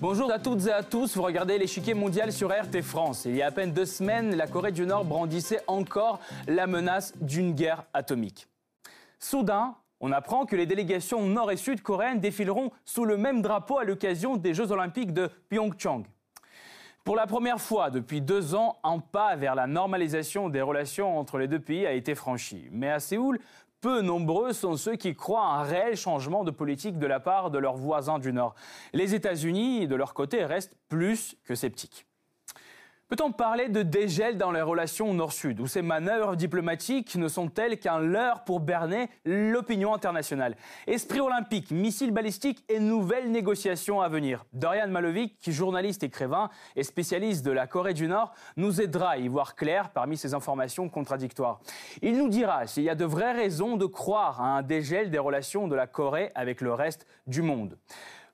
Bonjour à toutes et à tous, vous regardez l'échiquier mondial sur RT France. Il y a à peine deux semaines, la Corée du Nord brandissait encore la menace d'une guerre atomique. Soudain, on apprend que les délégations nord et sud coréennes défileront sous le même drapeau à l'occasion des Jeux olympiques de Pyeongchang. Pour la première fois depuis deux ans, un pas vers la normalisation des relations entre les deux pays a été franchi. Mais à Séoul, peu nombreux sont ceux qui croient à un réel changement de politique de la part de leurs voisins du Nord. Les États-Unis, de leur côté, restent plus que sceptiques. Peut-on parler de dégel dans les relations Nord-Sud, où ces manœuvres diplomatiques ne sont-elles qu'un leurre pour berner l'opinion internationale? Esprit olympique, missiles balistiques et nouvelles négociations à venir. Dorian Malovic, journaliste écrivain et spécialiste de la Corée du Nord, nous aidera à y voir clair parmi ces informations contradictoires. Il nous dira s'il y a de vraies raisons de croire à un dégel des relations de la Corée avec le reste du monde.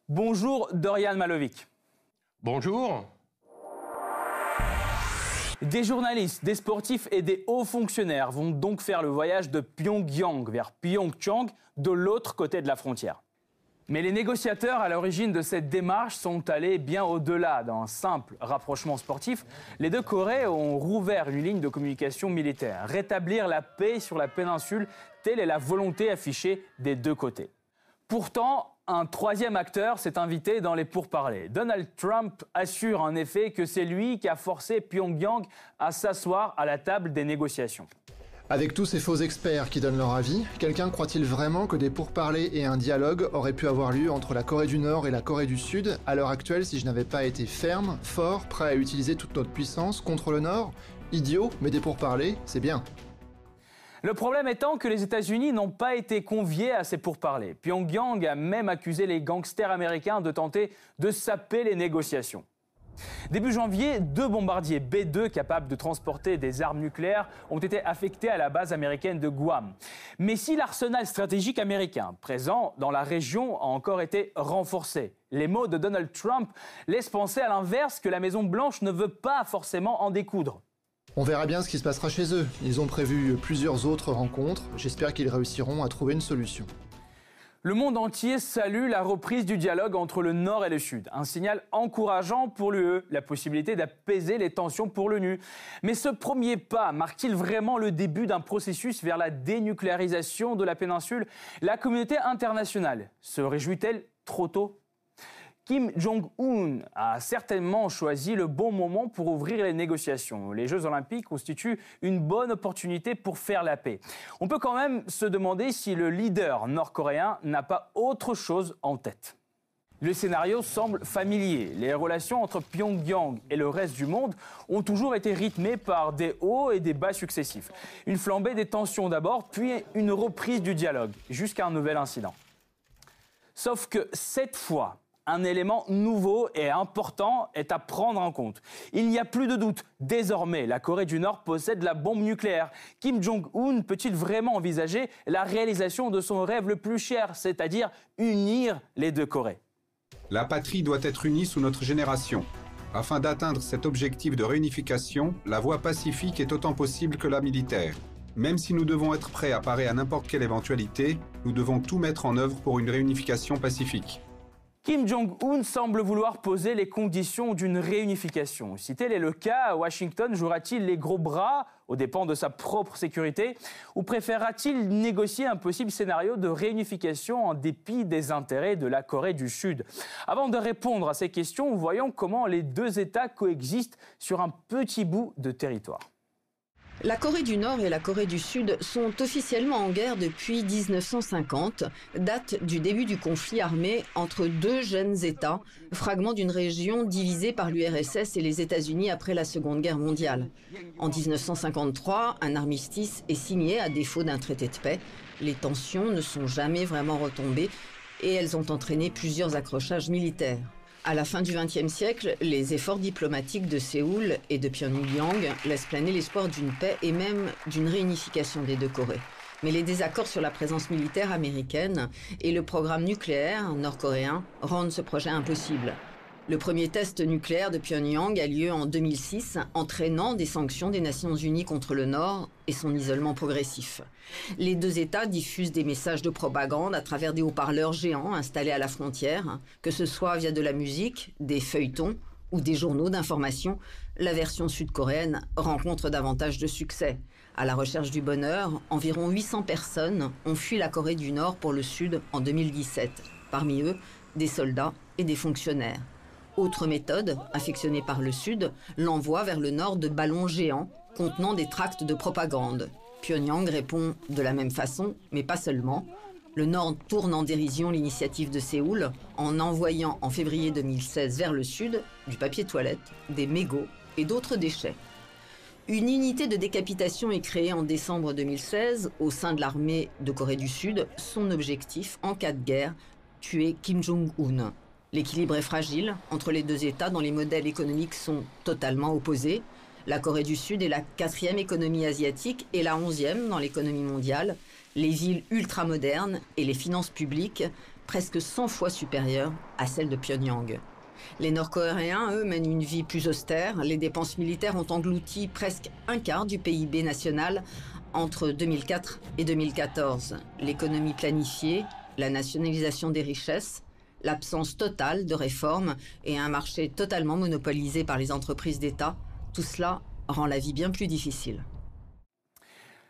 Bonjour Dorian Malovic. Bonjour. Des journalistes, des sportifs et des hauts fonctionnaires vont donc faire le voyage de Pyongyang vers Pyeongchang, de l'autre côté de la frontière. Mais les négociateurs à l'origine de cette démarche sont allés bien au-delà d'un simple rapprochement sportif. Les deux Corées ont rouvert une ligne de communication militaire, rétablir la paix sur la péninsule, telle est la volonté affichée des deux côtés. Pourtant, un troisième acteur s'est invité dans les pourparlers. Donald Trump assure en effet que c'est lui qui a forcé Pyongyang à s'asseoir à la table des négociations. Avec tous ces faux experts qui donnent leur avis, quelqu'un croit-il vraiment que des pourparlers et un dialogue auraient pu avoir lieu entre la Corée du Nord et la Corée du Sud? À l'heure actuelle si je n'avais pas été ferme, fort, prêt à utiliser toute notre puissance contre le Nord? Idiot, mais des pourparlers, c'est bien. Le problème étant que les États-Unis n'ont pas été conviés à ces pourparlers. Pyongyang a même accusé les gangsters américains de tenter de saper les négociations. Début janvier, deux bombardiers B-2 capables de transporter des armes nucléaires ont été affectés à la base américaine de Guam. Mais si l'arsenal stratégique américain présent dans la région a encore été renforcé, les mots de Donald Trump laissent penser à l'inverse que la Maison-Blanche ne veut pas forcément en découdre. On verra bien ce qui se passera chez eux. Ils ont prévu plusieurs autres rencontres. J'espère qu'ils réussiront à trouver une solution. Le monde entier salue la reprise du dialogue entre le Nord et le Sud. Un signal encourageant pour l'UE, la possibilité d'apaiser les tensions pour l'ONU. Mais ce premier pas marque-t-il vraiment le début d'un processus vers la dénucléarisation de la péninsule? La communauté internationale se réjouit-elle trop tôt? Kim Jong-un a certainement choisi le bon moment pour ouvrir les négociations. Les Jeux olympiques constituent une bonne opportunité pour faire la paix. On peut quand même se demander si le leader nord-coréen n'a pas autre chose en tête. Le scénario semble familier. Les relations entre Pyongyang et le reste du monde ont toujours été rythmées par des hauts et des bas successifs. Une flambée des tensions d'abord, puis une reprise du dialogue, jusqu'à un nouvel incident. Sauf que cette fois, un élément nouveau et important est à prendre en compte. Il n'y a plus de doute. Désormais, la Corée du Nord possède la bombe nucléaire. Kim Jong-un peut-il vraiment envisager la réalisation de son rêve le plus cher, c'est-à-dire unir les deux Corées? La patrie doit être unie sous notre génération. Afin d'atteindre cet objectif de réunification, la voie pacifique est autant possible que la militaire. Même si nous devons être prêts à parer à n'importe quelle éventualité, nous devons tout mettre en œuvre pour une réunification pacifique. Kim Jong-un semble vouloir poser les conditions d'une réunification. Si tel est le cas, Washington jouera-t-il les gros bras aux dépens de sa propre sécurité ou préférera-t-il négocier un possible scénario de réunification en dépit des intérêts de la Corée du Sud? Avant de répondre à ces questions, voyons comment les deux États coexistent sur un petit bout de territoire. La Corée du Nord et la Corée du Sud sont officiellement en guerre depuis 1950, date du début du conflit armé entre deux jeunes États, fragment d'une région divisée par l'URSS et les États-Unis après la Seconde Guerre mondiale. En 1953, un armistice est signé à défaut d'un traité de paix. Les tensions ne sont jamais vraiment retombées et elles ont entraîné plusieurs accrochages militaires. À la fin du XXe siècle, les efforts diplomatiques de Séoul et de Pyongyang laissent planer l'espoir d'une paix et même d'une réunification des deux Corées. Mais les désaccords sur la présence militaire américaine et le programme nucléaire nord-coréen rendent ce projet impossible. Le premier test nucléaire de Pyongyang a lieu en 2006, entraînant des sanctions des Nations Unies contre le Nord et son isolement progressif. Les deux États diffusent des messages de propagande à travers des haut-parleurs géants installés à la frontière, que ce soit via de la musique, des feuilletons ou des journaux d'information. La version sud-coréenne rencontre davantage de succès. À la recherche du bonheur, environ 800 personnes ont fui la Corée du Nord pour le Sud en 2017. Parmi eux, des soldats et des fonctionnaires. Autre méthode, affectionnée par le Sud, l'envoi vers le nord de ballons géants contenant des tracts de propagande. Pyongyang répond de la même façon, mais pas seulement. Le Nord tourne en dérision l'initiative de Séoul en envoyant en février 2016 vers le Sud du papier toilette, des mégots et d'autres déchets. Une unité de décapitation est créée en décembre 2016 au sein de l'armée de Corée du Sud. Son objectif, en cas de guerre, tuer Kim Jong-un. L'équilibre est fragile entre les deux États dont les modèles économiques sont totalement opposés. La Corée du Sud est la quatrième économie asiatique et la onzième dans l'économie mondiale. Les villes ultramodernes et les finances publiques presque 100 fois supérieures à celles de Pyongyang. Les Nord-Coréens, eux, mènent une vie plus austère. Les dépenses militaires ont englouti presque un quart du PIB national entre 2004 et 2014. L'économie planifiée, la nationalisation des richesses, l'absence totale de réformes et un marché totalement monopolisé par les entreprises d'État, tout cela rend la vie bien plus difficile.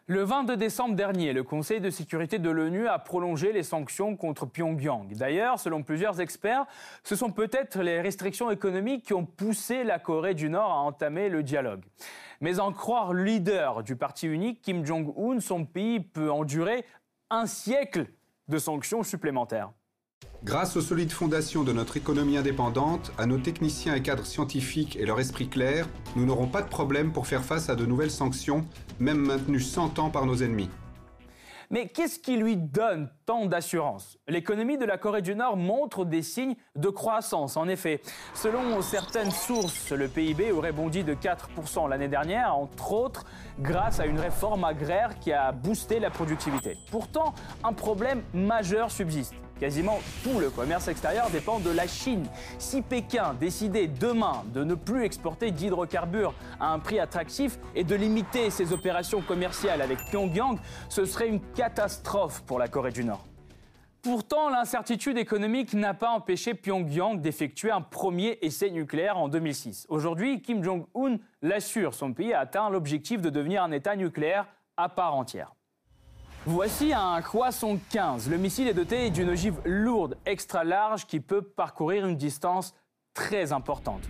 Le 22 décembre dernier, le Conseil de sécurité de l'ONU a prolongé les sanctions contre Pyongyang. D'ailleurs, selon plusieurs experts, ce sont peut-être les restrictions économiques qui ont poussé la Corée du Nord à entamer le dialogue. Mais en croire le leader du parti unique, Kim Jong-un, son pays peut endurer un siècle de sanctions supplémentaires. Grâce aux solides fondations de notre économie indépendante, à nos techniciens et cadres scientifiques et leur esprit clair, nous n'aurons pas de problème pour faire face à de nouvelles sanctions, même maintenues 100 ans par nos ennemis. Mais qu'est-ce qui lui donne tant d'assurance? L'économie de la Corée du Nord montre des signes de croissance. En effet, selon certaines sources, le PIB aurait bondi de 4% l'année dernière, entre autres grâce à une réforme agraire qui a boosté la productivité. Pourtant, un problème majeur subsiste. Quasiment tout le commerce extérieur dépend de la Chine. Si Pékin décidait demain de ne plus exporter d'hydrocarbures à un prix attractif et de limiter ses opérations commerciales avec Pyongyang, ce serait une catastrophe pour la Corée du Nord. Pourtant, l'incertitude économique n'a pas empêché Pyongyang d'effectuer un premier essai nucléaire en 2006. Aujourd'hui, Kim Jong-un l'assure, son pays a atteint l'objectif de devenir un État nucléaire à part entière. Voici un Hwasong 15. Le missile est doté d'une ogive lourde, extra large, qui peut parcourir une distance très importante.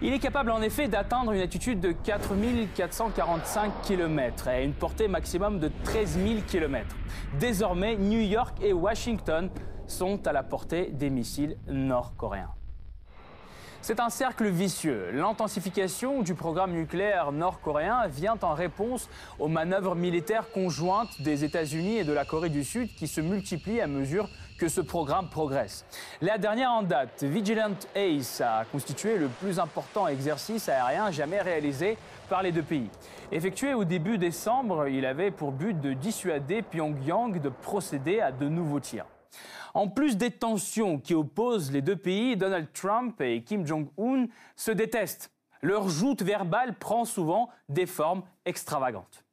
Il est capable en effet d'atteindre une altitude de 4445 km et une portée maximum de 13 000 km. Désormais, New York et Washington sont à la portée des missiles nord-coréens. C'est un cercle vicieux. L'intensification du programme nucléaire nord-coréen vient en réponse aux manœuvres militaires conjointes des États-Unis et de la Corée du Sud qui se multiplient à mesure que ce programme progresse. La dernière en date, Vigilant Ace, a constitué le plus important exercice aérien jamais réalisé par les deux pays. Effectué au début décembre, il avait pour but de dissuader Pyongyang de procéder à de nouveaux tirs. En plus des tensions qui opposent les deux pays, Donald Trump et Kim Jong-un se détestent. Leur joute verbale prend souvent des formes extravagantes.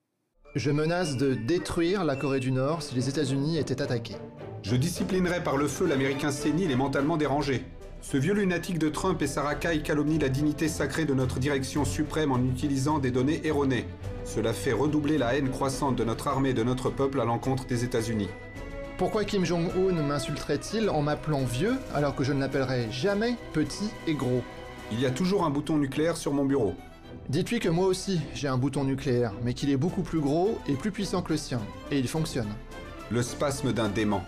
Je menace de détruire la Corée du Nord si les États-Unis étaient attaqués. Je disciplinerai par le feu l'Américain sénile et mentalement dérangé. Ce vieux lunatique de Trump et sa racaille calomnie la dignité sacrée de notre direction suprême en utilisant des données erronées. Cela fait redoubler la haine croissante de notre armée et de notre peuple à l'encontre des États-Unis. Pourquoi Kim Jong-un m'insulterait-il en m'appelant vieux alors que je ne l'appellerai jamais petit et gros? Il y a toujours un bouton nucléaire sur mon bureau. Dites-lui que moi aussi j'ai un bouton nucléaire, mais qu'il est beaucoup plus gros et plus puissant que le sien, et il fonctionne. Le spasme d'un dément.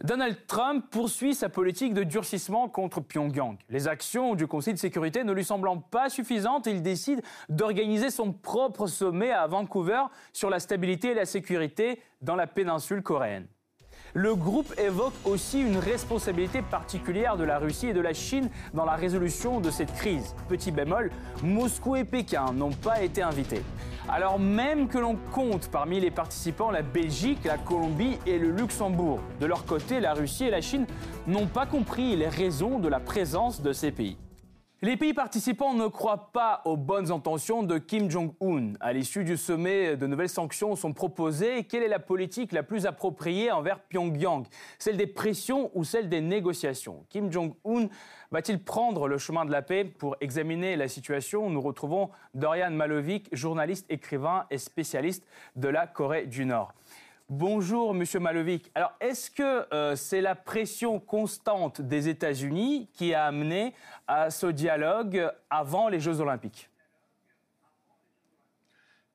Donald Trump poursuit sa politique de durcissement contre Pyongyang. Les actions du Conseil de sécurité ne lui semblant pas suffisantes, il décide d'organiser son propre sommet à Vancouver sur la stabilité et la sécurité dans la péninsule coréenne. Le groupe évoque aussi une responsabilité particulière de la Russie et de la Chine dans la résolution de cette crise. Petit bémol, Moscou et Pékin n'ont pas été invités. Alors même que l'on compte parmi les participants la Belgique, la Colombie et le Luxembourg. De leur côté, la Russie et la Chine n'ont pas compris les raisons de la présence de ces pays. Les pays participants ne croient pas aux bonnes intentions de Kim Jong-un. À l'issue du sommet, de nouvelles sanctions sont proposées. Quelle est la politique la plus appropriée envers Pyongyang? Celle des pressions ou celle des négociations? Kim Jong-un va-t-il prendre le chemin de la paix? Pour examiner la situation, nous retrouvons Dorian Malovic, journaliste, écrivain et spécialiste de la Corée du Nord. Bonjour, Monsieur Malovic. Alors, est-ce que euh, c'est la pression constante des États-Unis qui a amené à ce dialogue avant les Jeux Olympiques?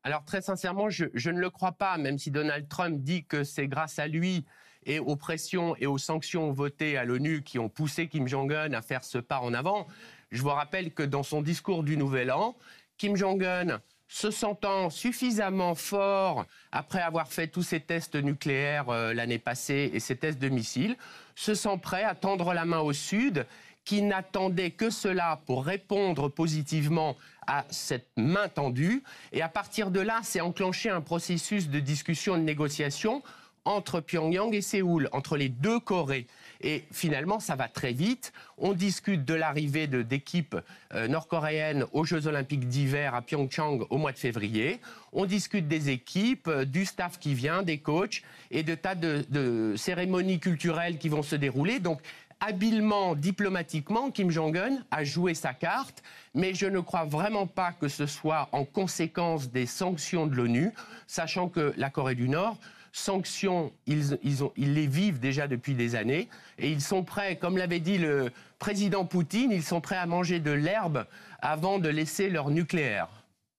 Alors très sincèrement, je, ne le crois pas, même si Donald Trump dit que c'est grâce à lui et aux pressions et aux sanctions votées à l'ONU qui ont poussé Kim Jong-un à faire ce pas en avant. Je vous rappelle que dans son discours du Nouvel An, Kim Jong-un se sentant suffisamment fort après avoir fait tous ces tests nucléaires euh, l'année passée et ces tests de missiles, se sent prêt à tendre la main au Sud, qui n'attendait que cela pour répondre positivement à cette main tendue. Et à partir de là, c'est enclenché un processus de discussion, de négociation entre Pyongyang et Séoul, entre les deux Corées. Et finalement, ça va très vite. On discute de l'arrivée d'équipes euh, nord-coréennes aux Jeux olympiques d'hiver à Pyeongchang au mois de février. On discute des équipes, euh, du staff qui vient, des coachs et de tas de, de cérémonies culturelles qui vont se dérouler. Donc, habilement, diplomatiquement, Kim Jong-un a joué sa carte, mais je ne crois vraiment pas que ce soit en conséquence des sanctions de l'ONU, sachant que la Corée du Nord sanctions, ils, les vivent déjà depuis des années et ils sont prêts, comme l'avait dit le président Poutine, ils sont prêts à manger de l'herbe avant de laisser leur nucléaire.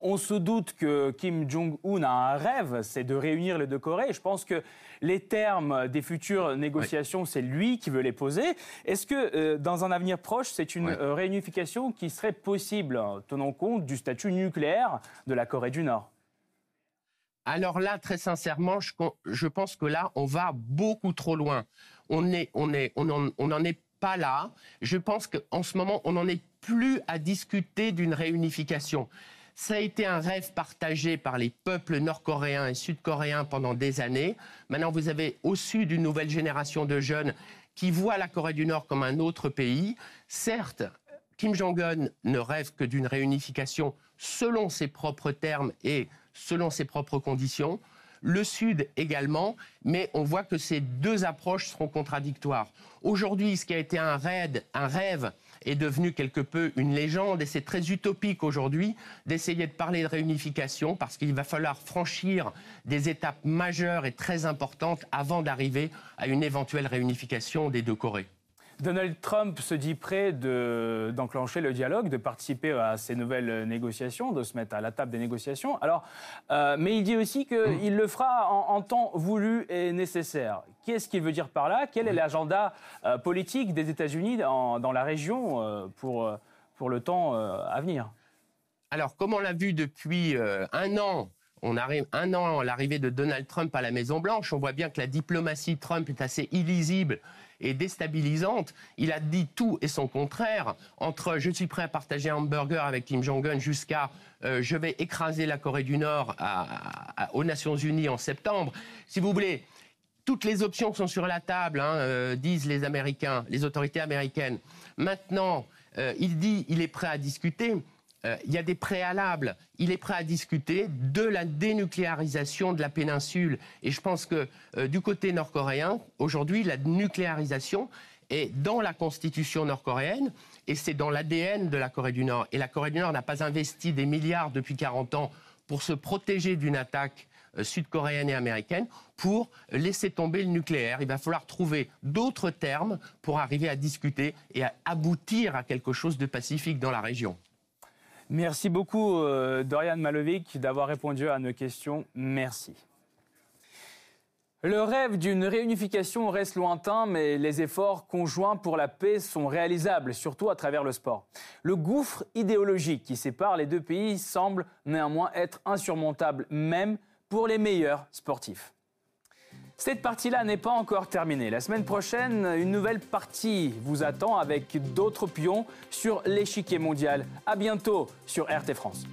On se doute que Kim Jong-un a un rêve, c'est de réunir les deux Corées. Je pense que les termes des futures négociations, c'est lui qui veut les poser. Est-ce que euh, dans un avenir proche, c'est une euh, réunification qui serait possible, tenant compte du statut nucléaire de la Corée du Nord? Alors là, très sincèrement, je, pense que là, on va beaucoup trop loin. On n'en on est, est pas là. Je pense qu'en ce moment, on n'en est plus à discuter d'une réunification. Ça a été un rêve partagé par les peuples nord-coréens et sud-coréens pendant des années. Maintenant, vous avez au sud une nouvelle génération de jeunes qui voient la Corée du Nord comme un autre pays. Certes, Kim Jong-un ne rêve que d'une réunification selon ses propres termes et selon ses propres conditions. Le Sud également, mais on voit que ces deux approches seront contradictoires. Aujourd'hui, ce qui a été un rêve, un rêve est devenu quelque peu une légende et c'est très utopique aujourd'hui d'essayer de parler de réunification parce qu'il va falloir franchir des étapes majeures et très importantes avant d'arriver à une éventuelle réunification des deux Corées. Donald Trump se dit prêt d'enclencher le dialogue, de participer à ces nouvelles négociations, de se mettre à la table des négociations. Alors, euh, mais il dit aussi qu'il le fera en, temps voulu et nécessaire. Qu'est-ce qu'il veut dire par là? Quel est l'agenda euh, politique des États-Unis dans, la région euh, pour, pour le temps à venir? Alors, comme on l'a vu depuis un an, on arrive un an à l'arrivée de Donald Trump à la Maison Blanche, on voit bien que la diplomatie Trump est assez illisible et déstabilisante. Il a dit tout et son contraire, entre je suis prêt à partager un hamburger avec Kim Jong-un jusqu'à euh, je vais écraser la Corée du Nord aux Nations Unies en septembre. Si vous voulez, toutes les options sont sur la table, hein, euh, disent les Américains, les autorités américaines. Maintenant, euh, il dit il est prêt à discuter. Euh, il y a des préalables. Il est prêt à discuter de la dénucléarisation de la péninsule. Et je pense que euh, du côté nord-coréen, aujourd'hui, la nucléarisation est dans la constitution nord-coréenne et c'est dans l'ADN de la Corée du Nord. Et la Corée du Nord n'a pas investi des milliards depuis 40 ans pour se protéger d'une attaque euh, sud-coréenne et américaine pour laisser tomber le nucléaire. Il va falloir trouver d'autres termes pour arriver à discuter et à aboutir à quelque chose de pacifique dans la région. Merci beaucoup, euh, Dorian Malovic, d'avoir répondu à nos questions. Merci. Le rêve d'une réunification reste lointain, mais les efforts conjoints pour la paix sont réalisables, surtout à travers le sport. Le gouffre idéologique qui sépare les deux pays semble néanmoins être insurmontable, même pour les meilleurs sportifs. Cette partie-là n'est pas encore terminée. La semaine prochaine, une nouvelle partie vous attend avec d'autres pions sur l'échiquier mondial. À bientôt sur RT France.